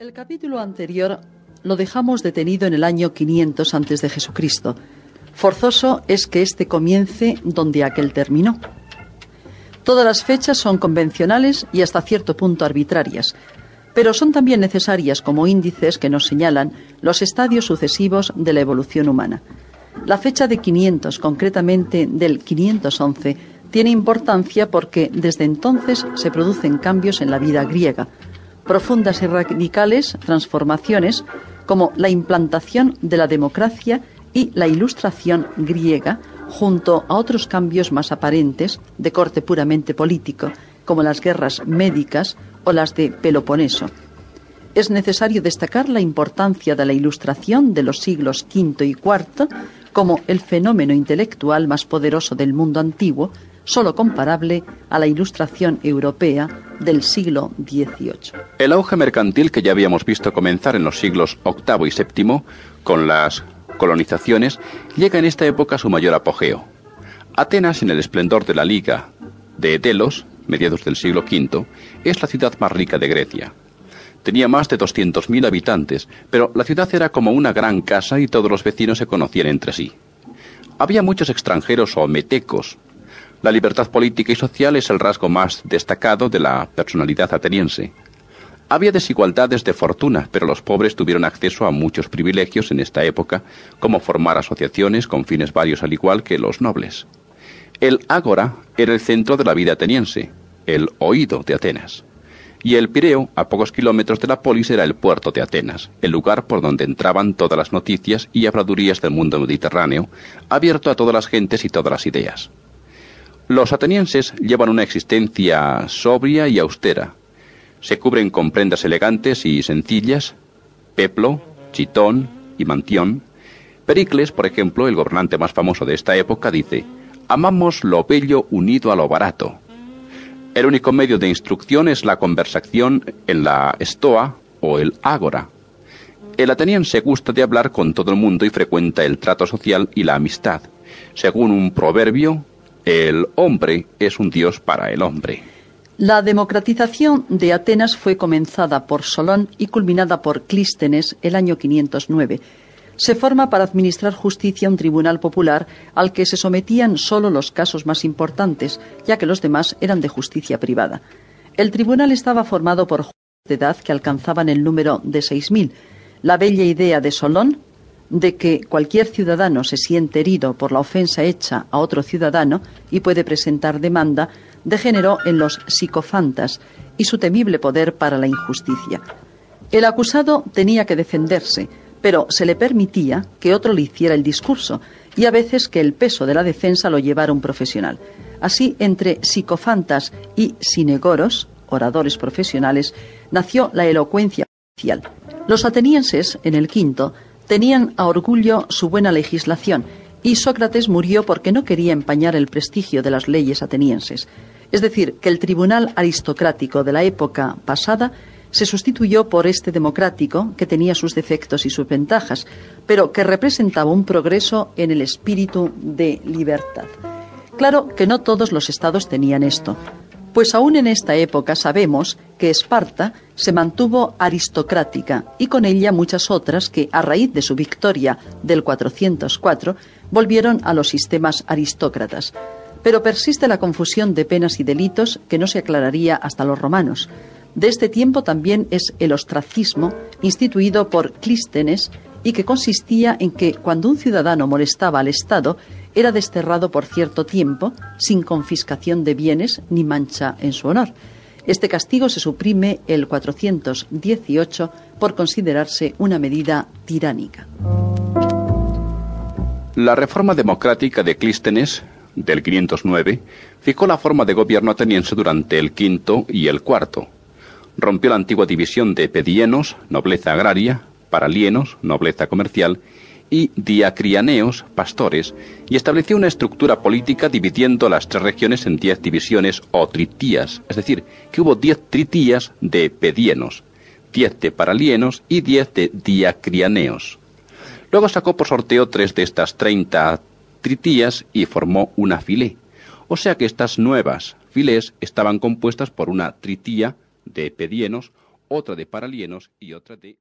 El capítulo anterior lo dejamos detenido en el año 500 antes de Jesucristo. Forzoso es que éste comience donde aquel terminó. Todas las fechas son convencionales y hasta cierto punto arbitrarias, pero son también necesarias como índices que nos señalan los estadios sucesivos de la evolución humana. La fecha de 500, concretamente del 511, tiene importancia porque desde entonces se producen cambios en la vida griega, profundas y radicales transformaciones como la implantación de la democracia y la ilustración griega, junto a otros cambios más aparentes de corte puramente político, como las guerras médicas o las de Peloponeso. Es necesario destacar la importancia de la ilustración de los siglos V y IV como el fenómeno intelectual más poderoso del mundo antiguo, solo comparable a la ilustración europea del siglo XVIII. El auge mercantil que ya habíamos visto comenzar en los siglos VIII y VII, con las colonizaciones, llega en esta época a su mayor apogeo. Atenas, en el esplendor de la Liga de Delos, mediados del siglo V, es la ciudad más rica de Grecia. Tenía más de 200.000 habitantes, pero la ciudad era como una gran casa y todos los vecinos se conocían entre sí. Había muchos extranjeros o metecos, la libertad política y social es el rasgo más destacado de la personalidad ateniense. Había desigualdades de fortuna, pero los pobres tuvieron acceso a muchos privilegios en esta época, como formar asociaciones con fines varios al igual que los nobles. El ágora era el centro de la vida ateniense, el oído de Atenas. Y el Pireo, a pocos kilómetros de la polis, era el puerto de Atenas, el lugar por donde entraban todas las noticias y habladurías del mundo mediterráneo, abierto a todas las gentes y todas las ideas. Los atenienses llevan una existencia sobria y austera. Se cubren con prendas elegantes y sencillas, peplo, chitón y mantión. Pericles, por ejemplo, el gobernante más famoso de esta época, dice, amamos lo bello unido a lo barato. El único medio de instrucción es la conversación en la estoa o el ágora. El ateniense gusta de hablar con todo el mundo y frecuenta el trato social y la amistad. Según un proverbio, el hombre es un dios para el hombre. La democratización de Atenas fue comenzada por Solón y culminada por Clístenes el año 509. Se forma para administrar justicia un tribunal popular al que se sometían solo los casos más importantes, ya que los demás eran de justicia privada. El tribunal estaba formado por jueces de edad que alcanzaban el número de 6.000. La bella idea de Solón de que cualquier ciudadano se siente herido por la ofensa hecha a otro ciudadano y puede presentar demanda, degeneró en los psicofantas y su temible poder para la injusticia. El acusado tenía que defenderse, pero se le permitía que otro le hiciera el discurso y a veces que el peso de la defensa lo llevara un profesional. Así, entre psicofantas y sinegoros, oradores profesionales, nació la elocuencia oficial. Los atenienses, en el quinto, tenían a orgullo su buena legislación y Sócrates murió porque no quería empañar el prestigio de las leyes atenienses. Es decir, que el tribunal aristocrático de la época pasada se sustituyó por este democrático que tenía sus defectos y sus ventajas, pero que representaba un progreso en el espíritu de libertad. Claro que no todos los estados tenían esto. Pues aún en esta época sabemos que Esparta se mantuvo aristocrática y con ella muchas otras que, a raíz de su victoria del 404, volvieron a los sistemas aristócratas. Pero persiste la confusión de penas y delitos que no se aclararía hasta los romanos. De este tiempo también es el ostracismo, instituido por Clístenes, y que consistía en que cuando un ciudadano molestaba al Estado, era desterrado por cierto tiempo, sin confiscación de bienes ni mancha en su honor. Este castigo se suprime el 418 por considerarse una medida tiránica. La reforma democrática de Clístenes, del 509, fijó la forma de gobierno ateniense durante el quinto y el cuarto. Rompió la antigua división de pedienos, nobleza agraria, paralienos, nobleza comercial, y diacrianeos, pastores, y estableció una estructura política dividiendo las tres regiones en diez divisiones o tritías, es decir, que hubo diez tritías de pedienos, diez de paralienos y diez de diacrianeos. Luego sacó por sorteo tres de estas treinta tritías y formó una filé, o sea que estas nuevas filés estaban compuestas por una tritía de pedienos otra de paralienos y otra de